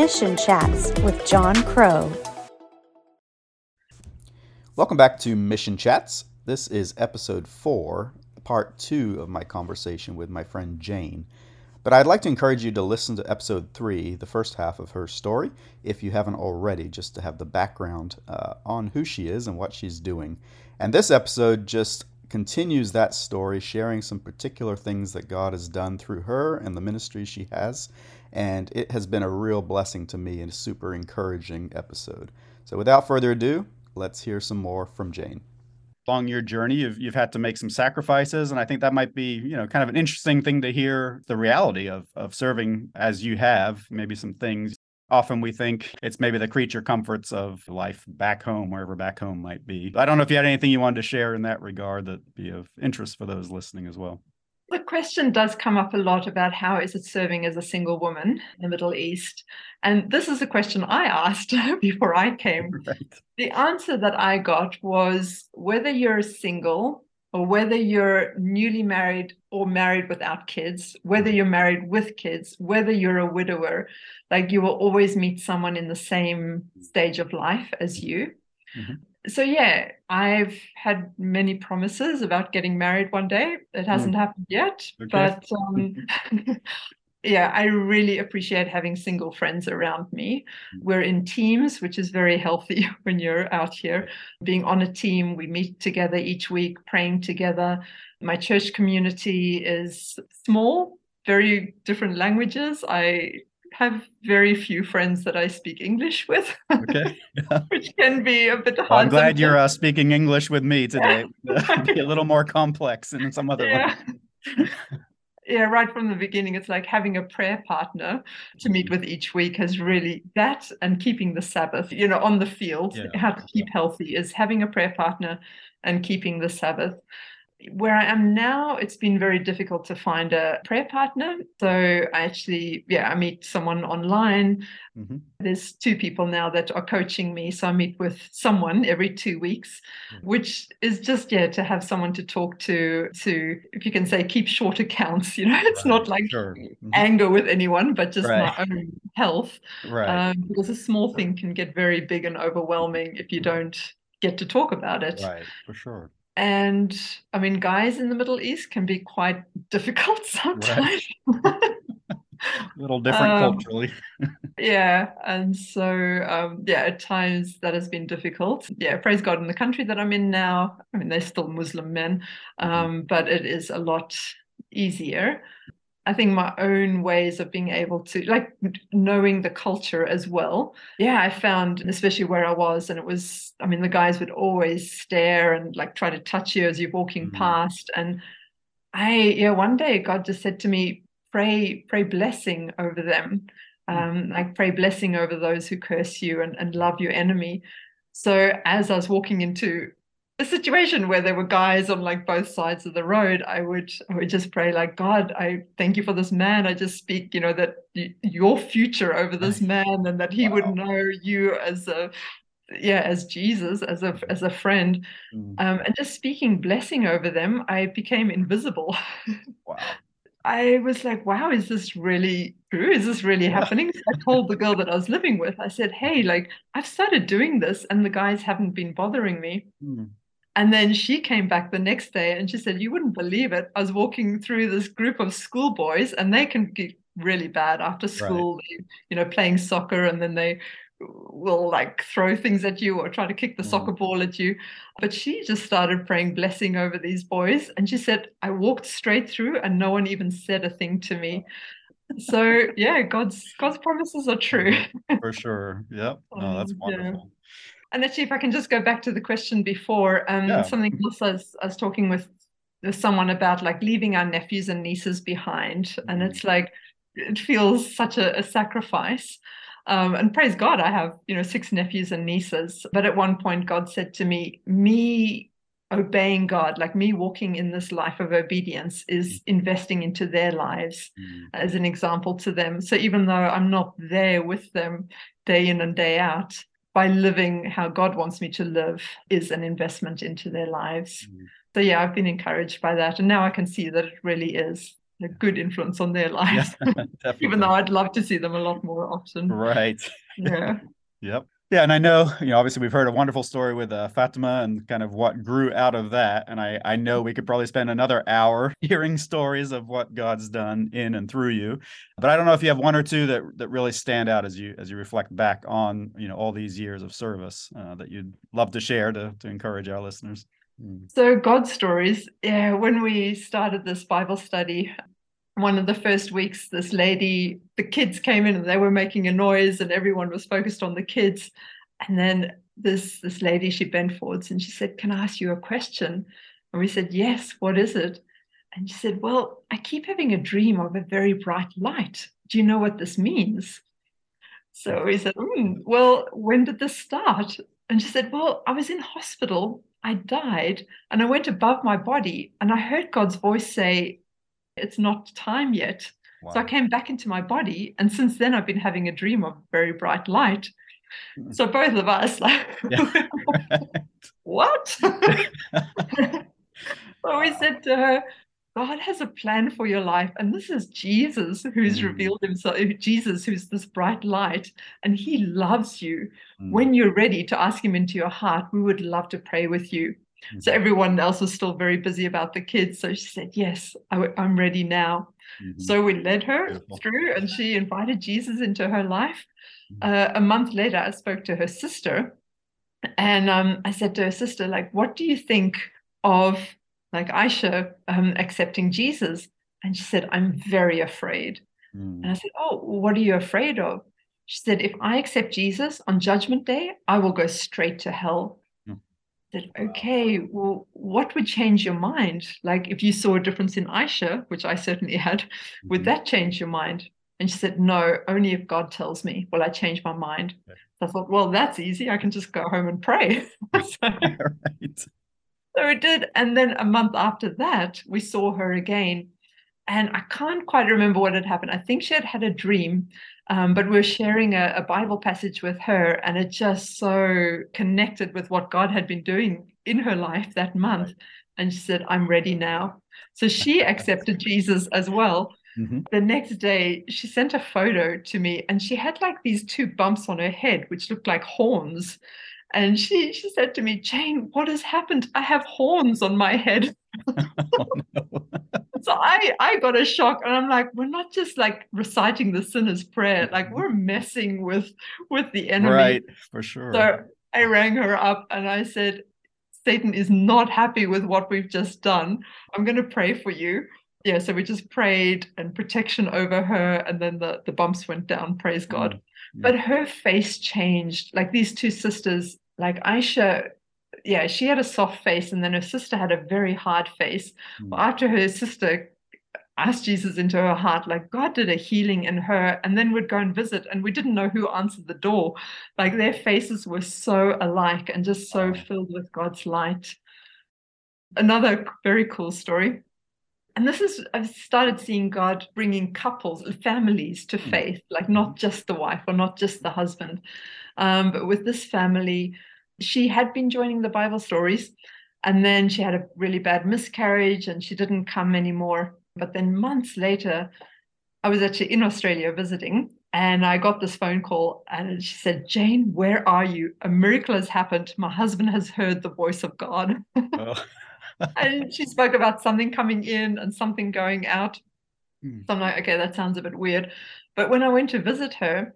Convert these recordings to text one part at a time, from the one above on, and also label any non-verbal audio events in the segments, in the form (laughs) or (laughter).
Mission Chats with John Crow. Welcome back to Mission Chats. This is episode four, part two of my conversation with my friend Jayne. But I'd like to encourage you to listen to episode three, the first half of her story, if you haven't already, just to have the background uh, on who she is and what she's doing. And this episode just continues that story, sharing some particular things that God has done through her and the ministry she has. And it has been a real blessing to me and a super encouraging episode. So without further ado, let's hear some more from Jayne along your journey you've you've had to make some sacrifices and i think that might be you know kind of an interesting thing to hear the reality of of serving as you have maybe some things often we think it's maybe the creature comforts of life back home wherever back home might be i don't know if you had anything you wanted to share in that regard that be of interest for those listening as well the question does come up a lot about how is it serving as a single woman in the Middle East? And this is a question I (laughs) asked (laughs) before I came. (laughs) Right. The answer that I got was whether you're single or whether you're newly married or married without kids, whether you're married with kids, whether you're a widower, like you will always meet someone in the same stage of life as you. Mm-hmm so yeah, I've had many promises about getting married one day. It hasn't mm. happened yet, okay. but um, (laughs) (laughs) yeah, I really appreciate having single friends around me. Mm. We're in teams, which is very healthy (laughs) when you're out here. Being on a team, we meet together each week, praying together. My church community is small, very different languages. I have very few friends that I speak English with. Okay. (laughs) Which can be a bit hard. Well, I'm glad sometimes. you're uh, speaking English with me today. (laughs) be a little more complex than some other yeah. Yeah, right from the beginning, it's like having a prayer partner to meet mm-hmm. with each week has really that and keeping the Sabbath, you know, on the field, yeah. how to keep healthy is having a prayer partner and keeping the Sabbath where I am now, it's been very difficult to find a prayer partner. So I actually, yeah, I meet someone online. Mm-hmm. There's two people now that are coaching me. So I meet with someone every two weeks, mm-hmm. which is just, yeah, to have someone to talk to, to, if you can say, keep short accounts. (laughs) You know, it's right. not like sure. mm-hmm. anger with anyone, but just right. my own health. Right. Um, because a small thing can get very big and overwhelming if you don't get to talk about it. Right, for sure and I mean, guys in the Middle East can be quite (laughs) difficult sometimes. Right. (laughs) a little different um, culturally. (laughs) yeah. And so, um, yeah, at times that has been difficult. Yeah, praise God in the country that I'm in now. I mean, they're still Muslim men, mm-hmm. um, mm-hmm. but it is a lot easier. I think my own ways of being able to like knowing the culture as well. Yeah, I found especially where I was, and it was, I mean, the guys would always stare and like try to touch you as you're walking mm-hmm. past. And I, yeah, one day God just said to me, pray, pray blessing over them. Mm. Um, like pray blessing over those who curse you and, and love your enemy. So as I was walking into a situation where there were guys on like both sides of the road, I would I would just pray like God, I thank you for this man. I just speak, you know, that y- your future over this man, and that he wow. would know you as a yeah as jesus as a as a friend mm. um, and just speaking blessing over them i became invisible (laughs) wow i was like wow is this really true is this really happening so i told the girl that i was living with i said hey like i've started doing this and the guys haven't been bothering me mm. And then she came back the next day and she said, You wouldn't believe it. I was walking through this group of schoolboys, and they can get really bad after school, right. you know, playing soccer, and then they will like throw things at you or try to kick the mm. soccer ball at you. But she just started praying blessing over these boys. And she said, I walked straight through and no one even said a thing to me. So yeah, God's God's promises are true. For sure. Yep. No, that's (laughs) wonderful. Yeah. And actually, if I can just go back to the question before, um, yeah. something else I was, I was talking with, with someone about like leaving our nephews and nieces behind. Mm-hmm. And it's like, it feels such a, a sacrifice. Um, and praise God, I have, you know, six nephews and nieces. But at one point, God said to me, me obeying God, like me walking in this life of obedience, is mm-hmm. investing into their lives mm. as an example to them. So even though I'm not there with them day in and day out, by living how God wants me to live is an investment into their lives. Mm. So yeah, I've been encouraged by that. And now I can see that it really is a good influence on their lives. Yeah, (laughs) (laughs) Even though I'd love to see them a lot more often. Right. Yeah. (laughs) yep. Yeah, and I know, you know, obviously we've heard a wonderful story with uh, Fatima and kind of what grew out of that. And I, I know we could probably spend another hour (laughs) hearing stories of what God's done in and through you. But I don't know if you have one or two that that really stand out as you as you reflect back on, you know, all these years of service uh, that you'd love to share to to encourage our listeners. Hmm. So God stories, yeah. When we started this Bible study, one of the first weeks, this lady, the kids came in and they were making a noise, and everyone was focused on the kids. And then this this lady, she bent forwards and she said, "Can I ask you a question?" And we said, "Yes. What is it?" And she said, "Well, I keep having a dream of a very bright light. Do you know what this means?" So we said, mm, "Well, when did this start?" And she said, "Well, I was in hospital. I died, and I went above my body, and I heard God's voice say." It's not time yet. Wow. So I came back into my body. And since then, I've been having a dream of very bright light. Mm. So both of us, like, yeah. (laughs) what? (laughs) so we said to her, God has a plan for your life. And this is Jesus who's mm. revealed himself, Jesus who's this bright light, and he loves you. Mm. When you're ready to ask him into your heart, we would love to pray with you. So mm-hmm. everyone else was still very busy about the kids. So she said, Yes, i w- I'm ready now. Mm-hmm. So we led her Beautiful. through and she invited Jesus into her life. Mm-hmm. Uh, a month later, I spoke to her sister and um, I said to her sister, like, what do you think of like Aisha um, accepting Jesus? And she said, I'm very afraid. Mm. And I said, Oh, what are you afraid of? She said, If I accept Jesus on judgment day, I will go straight to hell said, okay, well, what would change your mind? Like if you saw a difference in Aisha, which I certainly had, mm-hmm. would that change your mind? And she said, no, only if God tells me will I change my mind. So I thought, well, that's easy. I can just go home and pray. (laughs) (laughs) so, right. so we did. And then a month after that, we saw her again. And I can't quite remember what had happened. I think she had had a dream um, but we're sharing a, a, Bible passage with her, and it just so connected with what God had been doing in her life that month. And she said, I'm ready now. So she (laughs) accepted Jesus as well. Mm-hmm. The next day, she sent a photo to me, and she had like these two bumps on her head, which looked like horns. And she she said to me, Jayne, what has happened? I have horns on my head. (laughs) oh. (laughs) so I I got a shock and I'm like, we're not just like reciting the sinner's prayer, like mm-hmm. we're messing with with the enemy. Right, for sure. So I rang her up and I said, Satan is not happy with what we've just done. I'm gonna pray for you. Yeah, so we just prayed and protection over her, and then the, the bumps went down, praise God. Mm, yeah. But her face changed. Like these two sisters, like Aisha yeah, she had a soft face, and then her sister had a very hard face. Mm. Well, after her sister asked Jesus into her heart, like God did a healing in her, and then we'd go and visit, and we didn't know who answered the door. Like their faces were so alike and just so filled with God's light. Another very cool story. And this is, I've started seeing God bringing couples, families to hmm. faith, like not hmm. just the wife or not just the husband. Um, but with this family, she had been joining the Bible stories and then she had a really bad miscarriage and she didn't come anymore. But then months later, I was actually in Australia visiting and I got this phone call and she said, Jayne, where are you? A miracle has happened. My husband has heard the voice of God. Oh. (laughs) and she spoke about something coming in and something going out. Hmm. So I'm like, okay, that sounds a bit weird. But when I went to visit her,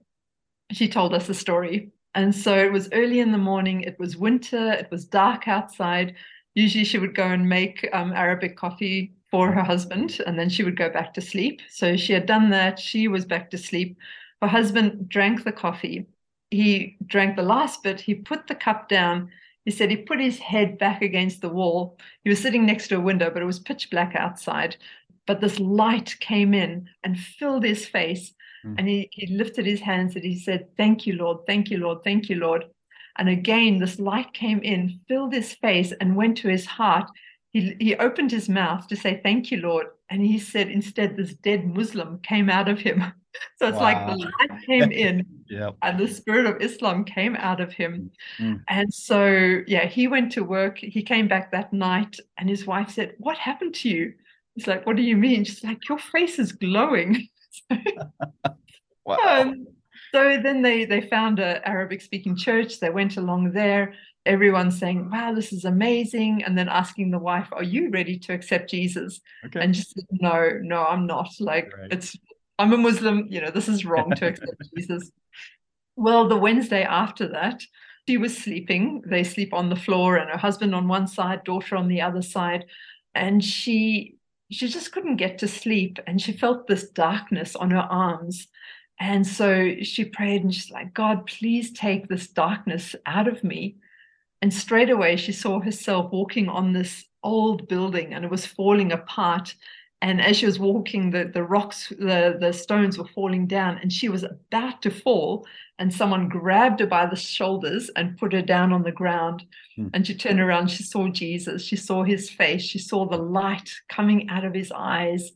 she told us a story and so it was early in the morning, it was winter, it was dark outside. Usually she would go and make um, Arabic coffee for her husband, and then she would go back to sleep. So she had done that, she was back to sleep. Her husband drank the coffee. He drank the last bit, he put the cup down. He said he put his head back against the wall. He was sitting next to a window, but it was pitch black outside. But this light came in and filled his face. Mm. And he, he lifted his hands and he said, Thank you, Lord. Thank you, Lord. Thank you, Lord. And again, this light came in, filled his face, and went to his heart. He, he opened his mouth to say, Thank you, Lord. And he said, instead, this dead Muslim came out of him. (laughs) So it's wow. like the light came in (laughs) yep. and the spirit of Islam came out of him. Mm. And so, yeah, he went to work. He came back that night and his wife said, What happened to you? He's like, What do you mean? She's like, Your face is glowing. (laughs) (laughs) wow. Um, so then they they found a Arabic speaking church. They went along there. Everyone saying, "Wow, this is amazing!" And then asking the wife, "Are you ready to accept Jesus?" Okay. And just said, "No, no, I'm not. Like right. it's I'm a Muslim. You know, this is wrong to accept (laughs) Jesus." Well, the Wednesday after that, she was sleeping. They sleep on the floor, and her husband on one side, daughter on the other side, and she she just couldn't get to sleep, and she felt this darkness on her arms and so she prayed and she's like, God, please take this darkness out of me. And straight away, she saw herself walking on this old building and it was falling apart. And as she was walking, the, the rocks, the, the stones were falling down, and she was about to fall. And someone grabbed her by the shoulders and put her down on the ground. Hmm. And she turned around, she saw Jesus, she saw his face, she saw the light coming out of his eyes.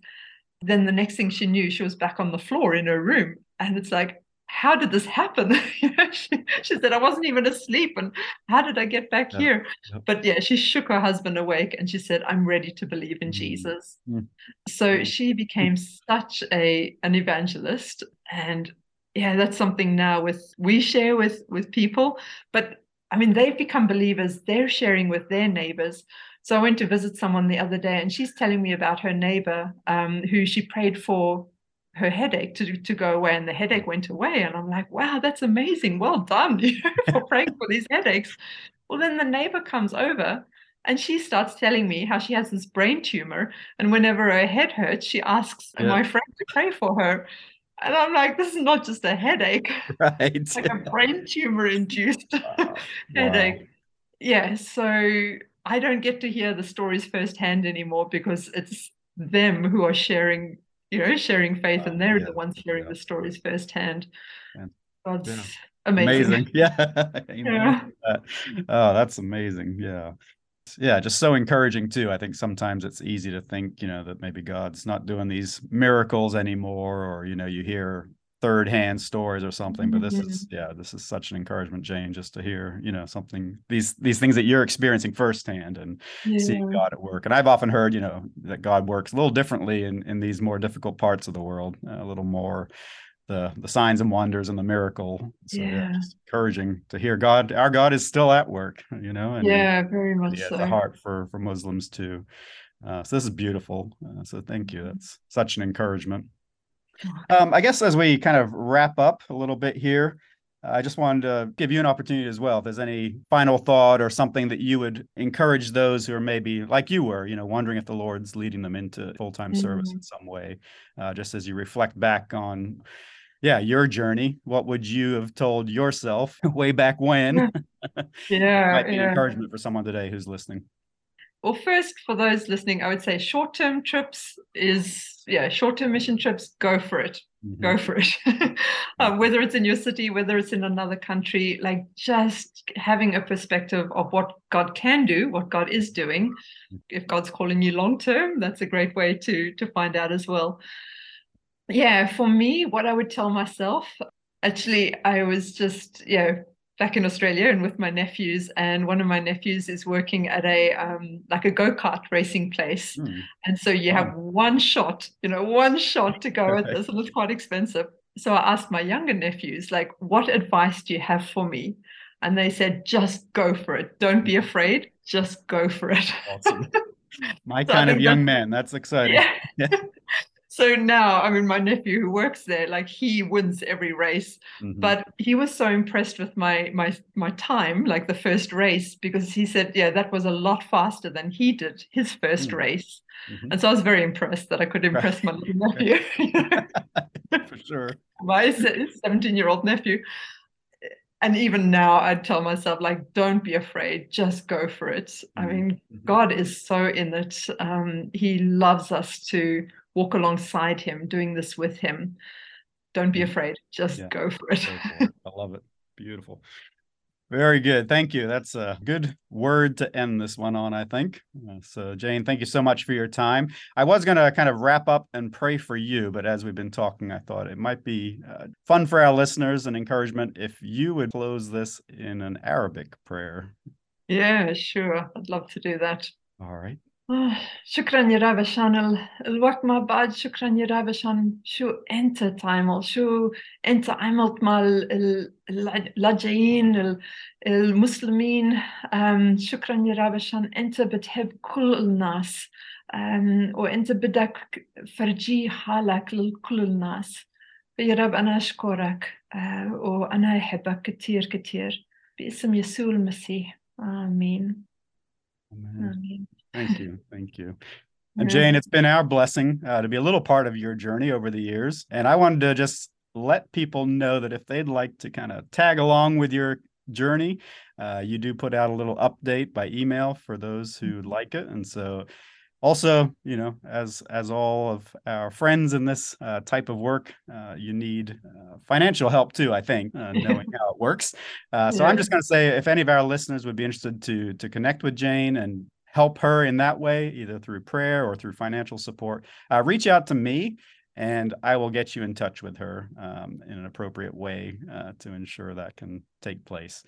Then the next thing she knew, she was back on the floor in her room and it's like how did this happen (laughs) she, she, said i wasn't even asleep and how did i get back yeah. here yep. but yeah she shook her husband awake and she said i'm ready to believe in mm. jesus mm. so she became such a an evangelist and yeah that's something now with we share with with people but i mean they've become believers they're sharing with their neighbors so i went to visit someone the other day and she's telling me about her neighbor um, who she prayed for her headache to, to go away and the headache went away and i'm like wow that's amazing. Well done (laughs) you know, for praying for these headaches. Well then the neighbor comes over and she starts telling me how she has this brain tumor and whenever her head hurts she asks yeah. my friend to pray for her. And i'm like this is not just a headache. (laughs) Right. it's like a brain tumor induced (laughs) headache. Wow. yeah so i don't get to hear the stories firsthand anymore because it's them who are sharing you know, sharing faith, and they're yeah, the ones hearing yeah. the stories firsthand. Yeah. God's yeah. amazing. Amazing. (laughs) Yeah. (laughs) yeah. That. Oh, that's amazing. Yeah. Yeah, just so encouraging too. I think sometimes it's easy to think, you know, that maybe God's not doing these miracles anymore, or you know, you hear third hand stories or something but this mm-hmm. is yeah this is such an encouragement jayne just to hear you know something these these things that you're experiencing firsthand and yeah. seeing god at work. And i've often heard you know that god works a little differently in in these more difficult parts of the world uh, a little more the the signs and wonders and the miracle. So yeah, yeah. encouraging to hear god our god is still at work you know and yeah very much so. a heart for for muslims too. Uh, so this is beautiful. Uh, so thank you. That's such an encouragement um, I guess as we kind of wrap up a little bit here, I just wanted to give you an opportunity as well. If there's any final thought or something that you would encourage those who are maybe like you were, you know, wondering if the Lord's leading them into full time mm-hmm. service in some way, uh, just as you reflect back on, yeah, your journey. What would you have told yourself (laughs) way back when? yeah, (laughs) might be yeah. encouragement for someone today who's listening. Well, first, for those listening, I would say short term trips is, yeah, short term mission trips, go for it. Mm-hmm. Go for it. um, (laughs) whether it's in your city, whether it's in another country, like just having a perspective of what God can do, what God is doing. If God's calling you long term, that's a great way to to find out as well. Yeah, for me, what I would tell myself, actually, I was just, yeah, back in Australia and with my nephews. And one of my nephews is working at a um, like a go kart racing place, mm. and so you have one shot, you know, one shot to go at this, and it's quite expensive. So I asked my younger nephews, like, what advice do you have for me? And they said, just go for it. Don't be afraid. Just go for it. Awesome. (laughs) My so kind of young man. That's exciting. Yeah. (laughs) so now i mean my nephew who works there like he wins every race mm-hmm. but he was so impressed with my my my time like the first race because he said yeah that was a lot faster than he did his 1st mm-hmm. race mm-hmm. and so i was very impressed that i could impress my little (laughs) nephew for sure (laughs) my 17 year old nephew and even now i'd tell myself like don't be afraid just go for it i mm-hmm. mean mm-hmm. god is so in it um, he loves us to walk alongside him, doing this with him. Don't be mm. afraid. Just yeah. go for it. (laughs) I love it. Beautiful. Very good. Thank you. That's a good word to end this one on, I think. Uh, so, Jayne, thank you so much for your time. I was going to kind of wrap up and pray for you, but as we've been talking, I thought it might be uh, fun for our listeners and encouragement if you would close this in an Arabic prayer. Yeah, sure. I'd love to do that. All right. شكرا يا رب عشان الوقت مع بعض شكرا يا رب عشان شو أنت تعمل شو أنت عملت مع اللاجئين المسلمين؟ شكرا يا رب عشان أنت بتحب كل الناس وأنت بدك فرجي حالك لكل الناس. يا رب أنا أشكرك وأنا أحبك كثير كثير باسم يسوع المسيح. آمين. Amen. Thank you. Thank you. And Jayne, it's been our blessing uh, to be a little part of your journey over the years. And I wanted to just let people know that if they'd like to kind of tag along with your journey, uh, you do put out a little update by email for those who mm-hmm. like it. And so also you know as as all of our friends in this uh, type of work uh, you need uh, financial help too i think uh, (laughs) knowing how it works uh, so yeah. i'm just going to say if any of our listeners would be interested to to connect with jayne and help her in that way either through prayer or through financial support uh, reach out to me and i will get you in touch with her um, in an appropriate way to ensure that can take place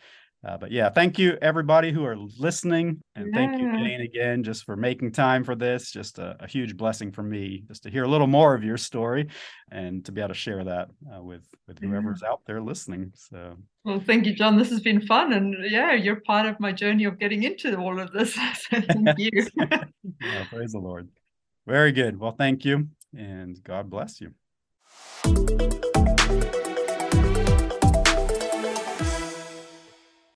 uh, but yeah, thank you everybody who are listening, and yeah. thank you Jayne again just for making time for this. Just a, a, huge blessing for me just to hear a little more of your story, and to be able to share that uh, with with whoever's yeah. out there listening. So, well, thank you, John. This has been fun, and yeah, you're part of my journey of getting into all of this. (laughs) so thank you. (laughs) yeah, praise the Lord. Very good. Well, thank you, and God bless you.